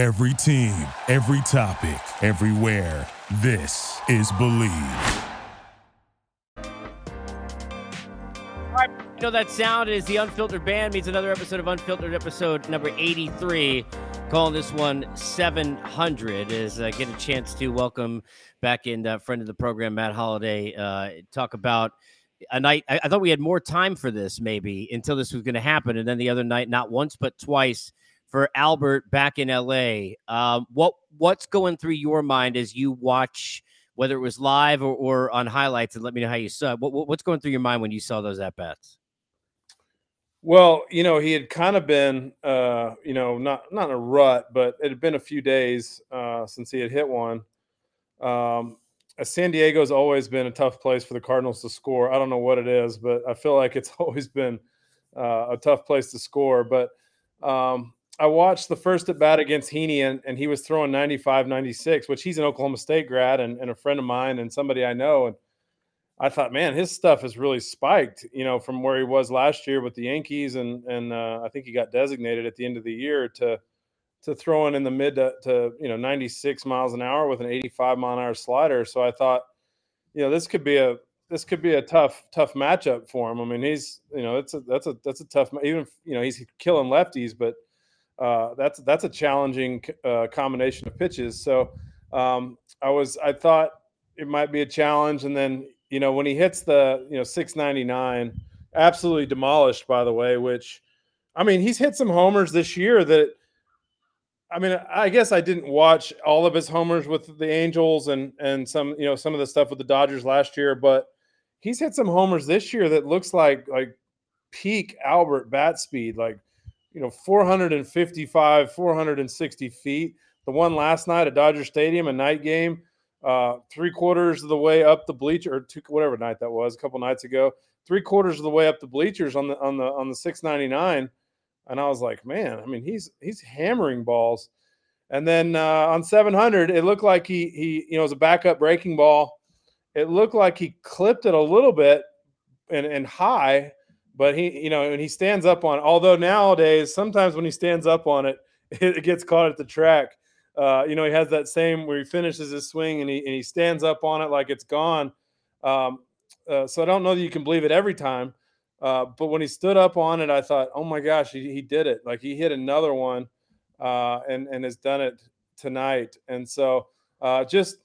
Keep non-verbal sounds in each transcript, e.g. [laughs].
Every team, every topic, everywhere. This is Bleav. You know that sound is the Unfiltered Band means another episode of Unfiltered, episode number 83. Calling this one 700 is uh, get a chance to welcome back in uh, friend of the program, Matt Holliday. uh, talk about a night. I, I thought we had more time for this maybe until this was going to happen. And then the other night, not once, but twice for Albert back in LA. Um, what what's going through your mind as you watch, whether it was live or, or on highlights, and let me know how you saw. It. What, what's going through your mind when you saw those at bats? Well, you know, he had kind of been, uh, you know, not not in a rut, but it had been a few days uh, since he had hit one. Um, San Diego's always been a tough place for the Cardinals to score. I don't know what it is, but I feel like it's [laughs] always been uh, a tough place to score. But um, I watched the first at bat against Heaney, and, and he was throwing 95, 96, which he's an Oklahoma State grad and, and a friend of mine and somebody I know. And I thought, man, his stuff has really spiked, you know, from where he was last year with the Yankees, and and uh, I think he got designated at the end of the year to to throwing in the mid to, to, you know 96 miles an hour with an 85 mile an hour slider. So I thought, you know, this could be a this could be a tough tough matchup for him. I mean, he's you know that's a that's a that's a tough even you know he's killing lefties, but uh, that's that's a challenging uh, combination of pitches. So um, I was I thought it might be a challenge, and then you know when he hits the you know 699, absolutely demolished. By the way, which I mean he's hit some homers this year that. I mean, I guess I didn't watch all of his homers with the Angels and and some you know some of the stuff with the Dodgers last year, but he's hit some homers this year that looks like like peak Albert bat speed, like you know, 455, 460 feet. The one last night at Dodger Stadium, a night game, uh, three quarters of the way up the bleacher, or two, whatever night that was, a couple nights ago, three quarters of the way up the bleachers on the on the on the 699, and I was like, man, I mean, he's he's hammering balls. And then uh, on 700, it looked like he he you know it was a backup breaking ball. It looked like he clipped it a little bit and and high, but he, you know, and he stands up on. Although nowadays, sometimes when he stands up on it, [laughs] it gets caught at the track. Uh, you know, he has that same where he finishes his swing and he and he stands up on it like it's gone. Um, uh, so I don't know that you can believe it every time. Uh, but when he stood up on it, I thought, oh my gosh, he, he did it! Like he hit another one, uh, and and has done it tonight. And so uh, just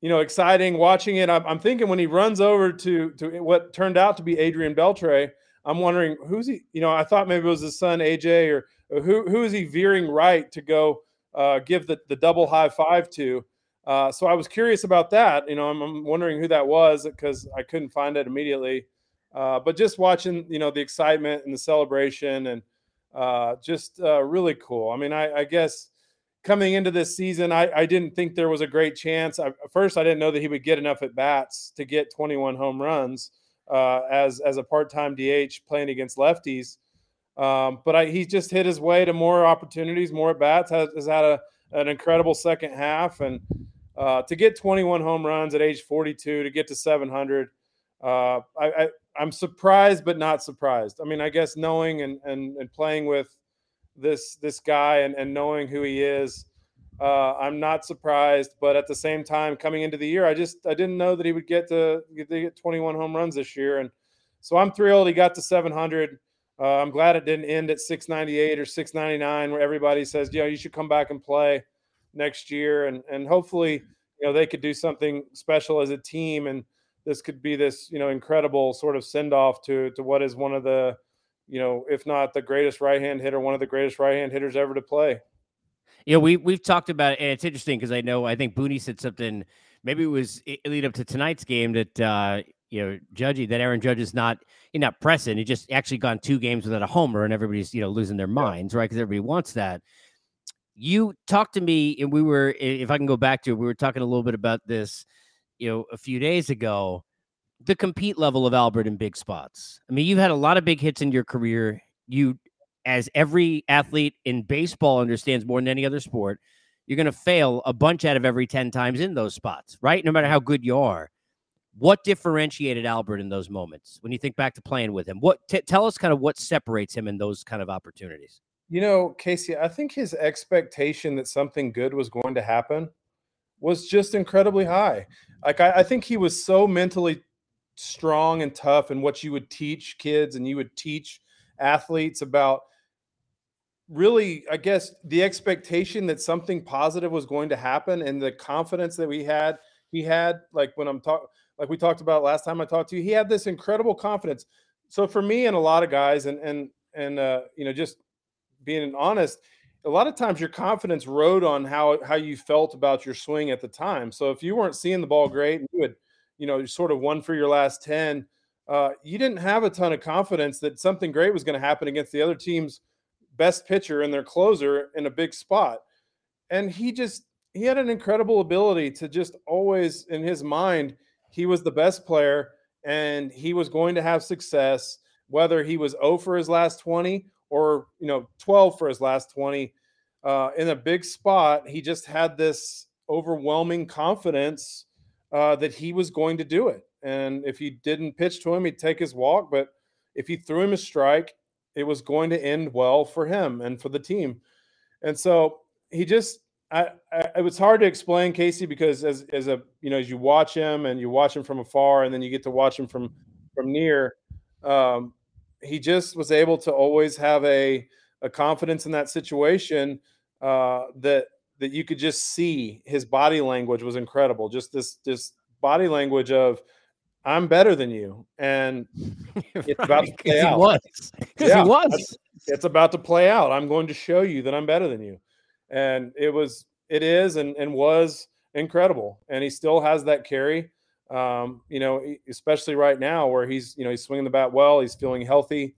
you know, exciting watching it. I'm, I'm, thinking when he runs over to to what turned out to be Adrian Beltre, I'm wondering who's he. You know, I thought maybe it was his son AJ, or, or who who is he veering right to go uh, give the the double high five to. Uh, so I was curious about that. You know, I'm, I'm wondering who that was because I couldn't find it immediately. Uh, but just watching, you know, the excitement and the celebration and uh, just uh, really cool. I mean, I, I, guess coming into this season, I, I, didn't think there was a great chance. I, first, I didn't know that he would get enough at bats to get 21 home runs uh, as as a part time DH playing against lefties. Um, but I, he just hit his way to more opportunities, more at bats. Has, has had a, an incredible second half, and uh, to get 21 home runs at age 42, to get to 700, uh, I, I, am surprised, but not surprised. I mean, I guess knowing and and, and playing with this this guy and, and knowing who he is, uh, I'm not surprised, but at the same time, coming into the year, I just I didn't know that he would get to, get 21 home runs this year, and so I'm thrilled he got to 700. Uh, I'm glad it didn't end at 698 or 699, where everybody says, "Yeah, you should come back and play next year," and and hopefully, you know, they could do something special as a team, and this could be this you know incredible sort of send off to to what is one of the you know, if not the greatest right hand hitter, one of the greatest right hand hitters ever to play. You know, we we've talked about it, and it's interesting because I know I think Booney said something. Maybe it was it lead up to tonight's game that uh, you know, Judgy that Aaron Judge is not he's not pressing. He just actually gone two games without a homer, and everybody's you know losing their minds, right? Because everybody wants that. You talked to me, and we were, if I can go back to it, we were talking a little bit about this, you know, a few days ago. The compete level of Albert in big spots. I mean, you've had a lot of big hits in your career. You as every athlete in baseball understands more than any other sport, you're going to fail a bunch out of every 10 times in those spots, right? No matter how good you are. What differentiated Albert in those moments when you think back to playing with him? What t- tell us kind of what separates him in those kind of opportunities? You know, Casey, I think his expectation that something good was going to happen was just incredibly high. Like I, I think he was so mentally strong and tough and what you would teach kids and you would teach athletes about really i guess the expectation that something positive was going to happen and the confidence that we had he had like when i'm talking like we talked about last time i talked to you he had this incredible confidence. So for me and a lot of guys and and and uh you know just being honest a lot of times your confidence rode on how how you felt about your swing at the time. So if you weren't seeing the ball great and you had you know sort of one for your last 10 uh, you didn't have a ton of confidence that something great was going to happen against the other team's best pitcher and their closer in a big spot. And he just he had an incredible ability to just always in his mind he was the best player and he was going to have success whether he was 0 for his last 20 or you know 12 for his last 20 uh, in a big spot he just had this overwhelming confidence uh, that he was going to do it and if he didn't pitch to him he'd take his walk but if he threw him a strike it was going to end well for him and for the team. And so he just I, I, it was hard to explain Casey because as as a you know as you watch him and you watch him from afar and then you get to watch him from from near, um, he just was able to always have a a confidence in that situation uh, that that you could just see his body language was incredible. Just this this body language of I'm better than you, and [laughs] it's right, about to play out. He was, yeah, he was. It's about to play out. I'm going to show you that I'm better than you, and it was, it is, and and was incredible. And he still has that carry. Um, you know, especially right now where he's, you know, he's swinging the bat well. He's feeling healthy,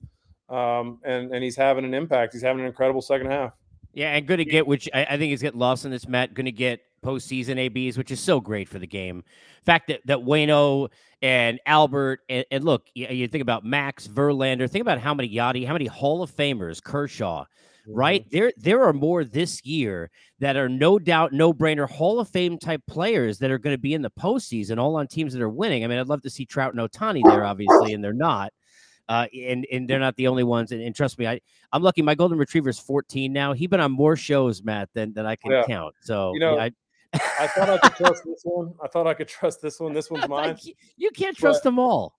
um, and and he's having an impact. He's having an incredible second half. Yeah, and going to get which I, I think he's getting lost in this, Matt. Going to get postseason ABs, which is so great for the game. fact that that Waino and Albert and, and look, you, you, think about Max Verlander. Think about how many Yadi, how many Hall of Famers, Kershaw. Right mm-hmm. there, there are more this year that are no doubt, no brainer Hall of Fame type players that are going to be in the postseason, all on teams that are winning. I mean, I'd love to see Trout and Ohtani there, obviously, and they're not. Uh, and and they're not the only ones. And, and, trust me, I I'm lucky. My golden retriever is 14 now. He's been on more shows, Matt, than than I can yeah. count. So you know, yeah, I, I thought I could trust this one. I thought I could trust this one. This [laughs] one's mine. you can't trust but them all.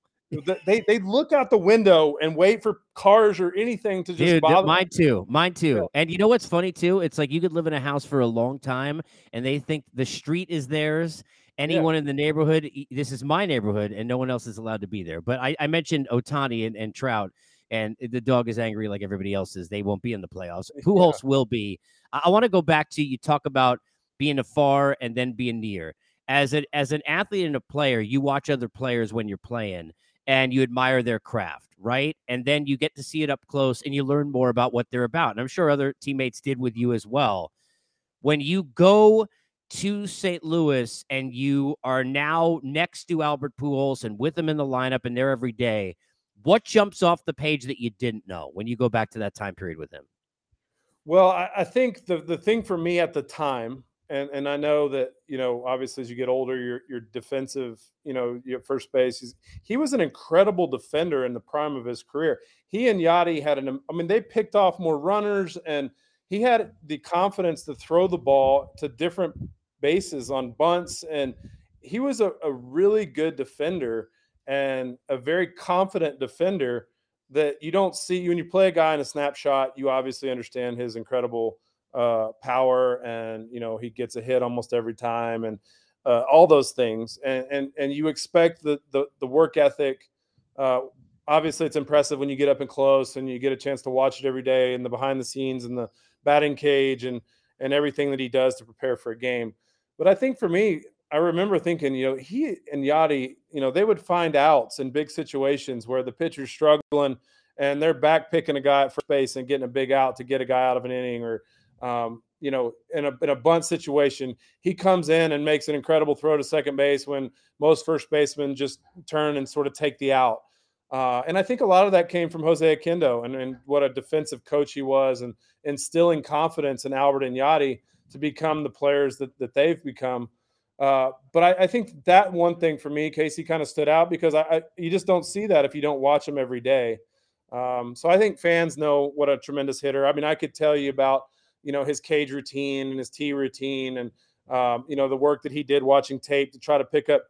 They they look out the window and wait for cars or anything to just Dude, bother. Mine too. Mine too. Yeah. And you know what's funny too? It's like you could live in a house for a long time and they think the street is theirs. Anyone yeah. in the neighborhood, this is my neighborhood, and no one else is allowed to be there. But I, I mentioned Ohtani and, and Trout, and the dog is angry like everybody else is. They won't be in the playoffs. Who else will be? I, I want to go back to you talk about being afar and then being near. As an as an athlete and a player, you watch other players when you're playing and you admire their craft, right? And then you get to see it up close and you learn more about what they're about. And I'm sure other teammates did with you as well. When you go to St. Louis and you are now next to Albert Pujols and with him in the lineup and there every day, what jumps off the page that you didn't know when you go back to that time period with him? Well, I, I think the the thing for me at the time and and I know that you know obviously as you get older, your your defensive, you know, your first base. he was an incredible defender in the prime of his career. He and Yadi had an. I mean, they picked off more runners, and he had the confidence to throw the ball to different bases on bunts, and he was a, a really good defender and a very confident defender that you don't see when you play a guy in a snapshot. You obviously understand his incredible uh, power, and you know he gets a hit almost every time, and uh, all those things. And and and you expect the the, the work ethic. Uh, obviously, it's impressive when you get up and close and you get a chance to watch it every day, and the behind the scenes and the batting cage and and everything that he does to prepare for a game. But I think for me, I remember thinking, you know, he and Yadi, you know, they would find outs in big situations where the pitcher's struggling and they're back picking a guy at first base and getting a big out to get a guy out of an inning or um, you know, in a, in a bunt situation, he comes in and makes an incredible throw to second base when most first basemen just turn and sort of take the out. Uh, and I think a lot of that came from Jose Oquendo and, and, what a defensive coach he was and instilling confidence in Albert and Yadi to become the players that, that they've become. Uh, but I, I, think that one thing for me, Casey, kind of stood out because I, I, you just don't see that if you don't watch them every day. Um, so I think fans know what a tremendous hitter. I mean, I could tell you about you know his cage routine and his tee routine, and um, you know the work that he did watching tape to try to pick up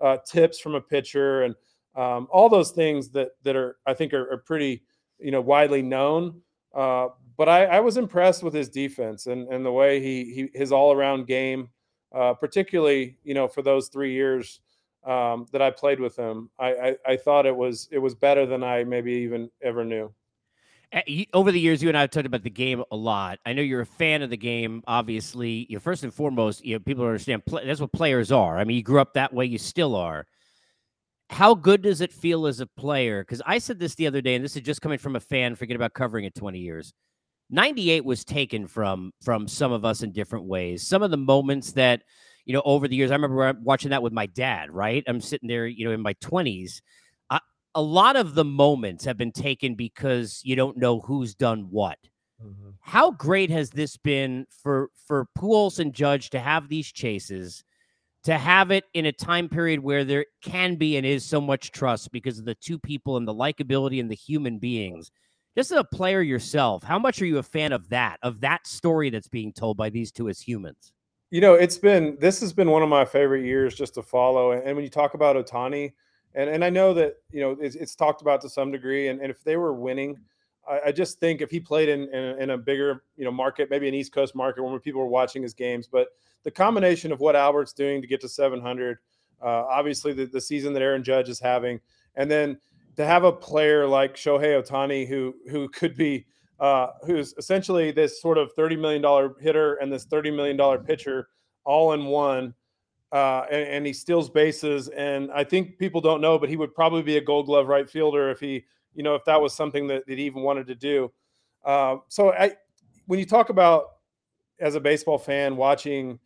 uh, tips from a pitcher, and um, all those things that that are I think are, are pretty you know widely known. Uh, but I, I, was impressed with his defense and, and the way he, he his all around game, uh, particularly you know for those three years um, that I played with him. I, I, I thought it was it was better than I maybe even ever knew. Eh, over the years, you and I have talked about the game a lot. I know you're a fan of the game. Obviously, you know, first and foremost, you know, people understand that's what players are. I mean, you grew up that way, you still are. How good does it feel as a player? Because I said this the other day, and this is just coming from a fan. Forget about covering it 20 years. 98 was taken from from some of us in different ways. Some of the moments that you know, over the years. I remember uh, watching that with my dad, right? I'm sitting there, you know, in my 20s. A lot of the moments have been taken because you don't know who's done what. Mm-hmm. How great has this been for for Pujols and Judge to have these chases, to have it in a time period where there can be and is so much trust because of the two people and the likability and the human beings. Just as a player yourself, how much are you a fan of that, of that story that's being told by these two as humans? You know, it's been this has been one of my favorite years just to follow. And, when you talk about Ohtani, and and I know that you know it's, it's talked about to some degree, and, and if they were winning, I, I just think if he played in, in, in a bigger you know market, maybe an East Coast market where people were watching his games, but the combination of what Albert's doing to get to 700, uh, obviously the, the season that Aaron Judge is having, and then to have a player like Shohei Ohtani who who could be uh, who's essentially this sort of $30 million hitter and this $30 million pitcher all in one. Uh, and, and, he steals bases. And I think people don't know, but he would probably be a gold glove right fielder if he, you know, if that was something that, that he even wanted to do. Uh, so I, when you talk about as a baseball fan watching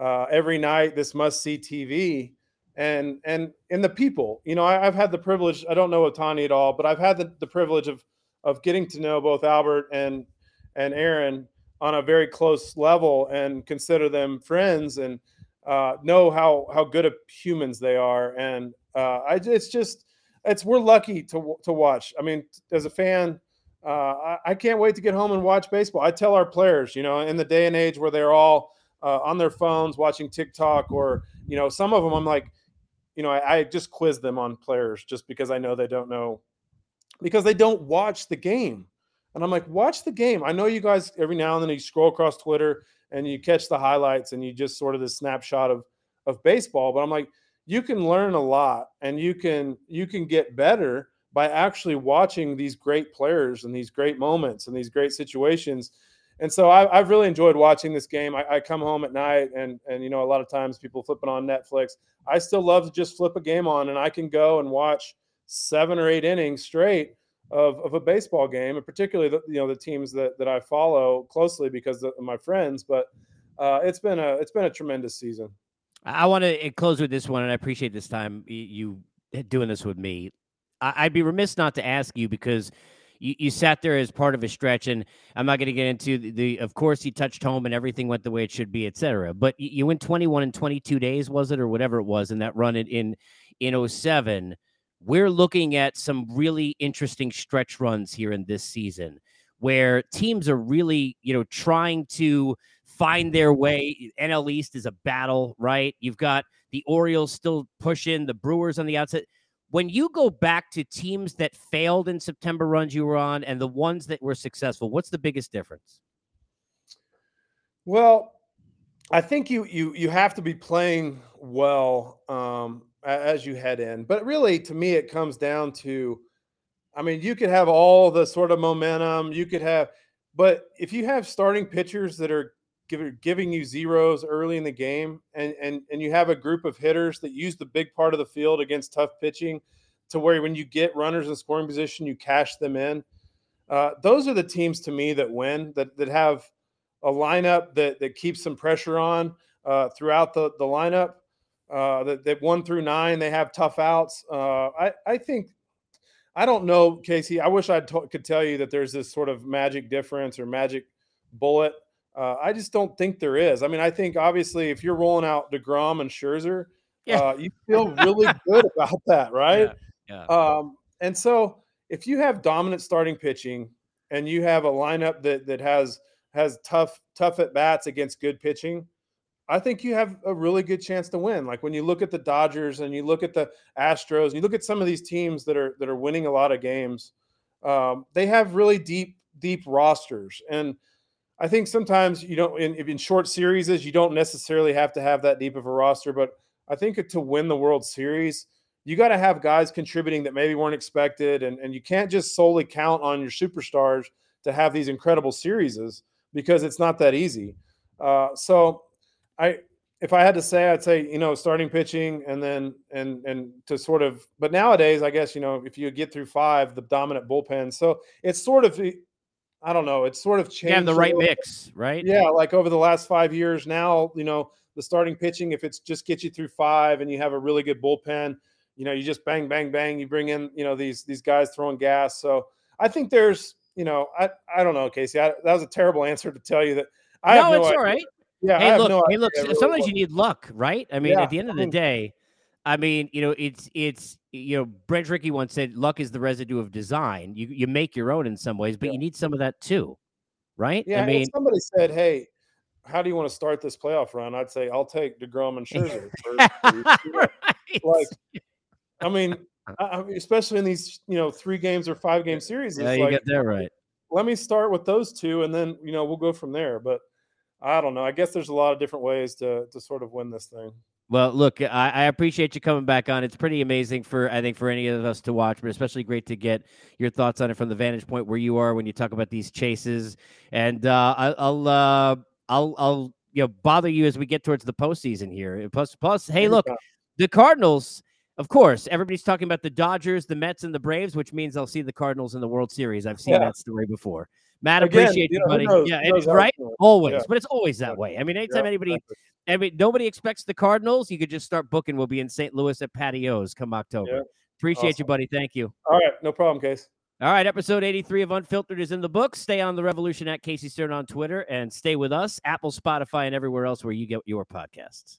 uh, every night this must see TV and and and the people, you know, I, have had the privilege. I don't know Ohtani at all, but I've had the, the privilege of of getting to know both Albert and and Aaron on a very close level and consider them friends and uh, know how how good of humans they are. And uh, I, it's just it's we're lucky to to watch. I mean, as a fan, uh, I, I, can't wait to get home and watch baseball. I tell our players, you know, in the day and age where they're all uh, on their phones watching TikTok or you know, some of them, I'm like, you know, I, I just quiz them on players just because I know they don't know because they don't watch the game. And I'm like, watch the game. I know you guys every now and then you scroll across Twitter and you catch the highlights and you just sort of this snapshot of of baseball. But I'm like, you can learn a lot and you can you can get better by actually watching these great players and these great moments and these great situations. And so I, have really enjoyed watching this game. I, I, come home at night and and you know a lot of times people flipping on Netflix. I still love to just flip a game on and I can go and watch seven or eight innings straight of, of a baseball game, and particularly the, you know the teams that that I follow closely because of my friends. But uh, it's been a it's been a tremendous season. I want to close with this one, and I appreciate this time you doing this with me. I'd be remiss not to ask you because you, you sat there as part of a stretch, and I'm not going to get into the, the, Of course, you touched home, and everything went the way it should be, etc. But you went 21 and 22 days, was it, or whatever it was, in that run in in in 07 we're looking at some really interesting stretch runs here in this season where teams are really, you know, trying to find their way. NL East is a battle, right? You've got the Orioles still pushing, the Brewers on the outside. When you go back to teams that failed in September runs you were on and the ones that were successful, what's the biggest difference? Well, I think you you you have to be playing well um, as you head in. But really, to me, it comes down to I mean, you could have all the sort of momentum, you could have, but if you have starting pitchers that are give, giving you zeros early in the game and, and, and you have a group of hitters that use the big part of the field against tough pitching to where when you get runners in scoring position, you cash them in. Uh, those are the teams to me that win, that, that have a lineup that, that keeps some pressure on uh, throughout the, the lineup uh, that they one through nine. They have tough outs. Uh, I I think I don't know, Casey. I wish I could tell you that there's this sort of magic difference or magic bullet. Uh, I just don't think there is. I mean, I think obviously if you're rolling out Degrom and Scherzer, yeah. uh, you feel really [laughs] good about that, right? Yeah. yeah. Um, and so if you have dominant starting pitching and you have a lineup that that has has tough tough at bats against good pitching, I think you have a really good chance to win. Like when you look at the Dodgers and you look at the Astros, and you look at some of these teams that are that are winning a lot of games, um, they have really deep deep rosters. And I think sometimes you don't in, in short series you don't necessarily have to have that deep of a roster, but I think to win the World Series, you got to have guys contributing that maybe weren't expected, and, and you can't just solely count on your superstars to have these incredible series because it's not that easy. Uh, so I if I had to say, I'd say you know starting pitching and then and and to sort of. But nowadays, I guess you know if you get through five, the dominant bullpen. So it's sort of. Eh, I don't know. It's sort of changed. have the right mix, right? Yeah, like over the last five years. Now, you know, the starting pitching, if it's just get you through five and you have a really good bullpen, you know, you just bang, bang, bang. You bring in, you know, these these guys throwing gas. So I think there's, you know, I I don't know, Casey. I, that was a terrible [laughs] answer to tell you that. I no, have no it's idea. all right. Yeah. Hey, look. no hey, look. really Sometimes you need luck, right? I mean, Yeah, at the end of the day, I mean, you know, it's it's you know, Branch Rickey once said, "Luck is the residue of design." You you make your own in some ways, but Yeah. you need some of that too, right? Yeah. I mean, somebody said, "Hey, how do you want to start this playoff run?" I'd say, "I'll take Degrom and Scherzer." [laughs] [laughs] right. like, I mean, I especially in these, you know, three games or five game series. yeah, you like, get that right. let me start with those two, and then you know we'll go from there. But I don't know. I guess there's a lot of different ways to to sort of win this thing. Well, look, I, I appreciate you coming back on. It's pretty amazing for I think for any of us to watch, but especially great to get your thoughts on it from the vantage point where you are when you talk about these chases. And uh, I, I'll uh, I'll I'll you know bother you as we get towards the postseason here. Plus, plus, hey, look, the Cardinals. Of course, everybody's talking about the Dodgers, the Mets, and the Braves, which means I'll see the Cardinals in the World Series. I've seen Yeah. that story before. Matt, Again, appreciate you know, buddy. knows- yeah, knows it's right. Always, Yeah. but it's always that way. I mean, anytime Yeah, anybody exactly. I mean, nobody expects the Cardinals. You could just start booking. We'll be in St. Louis at Patios come October. Yeah. Appreciate you, buddy. Thank you. All right, no problem, Case. All right, episode 83 of Unfiltered is in the books. Stay on the revolution at Casey Stern on Twitter and stay with us, Apple, Spotify, and everywhere else where you get your podcasts.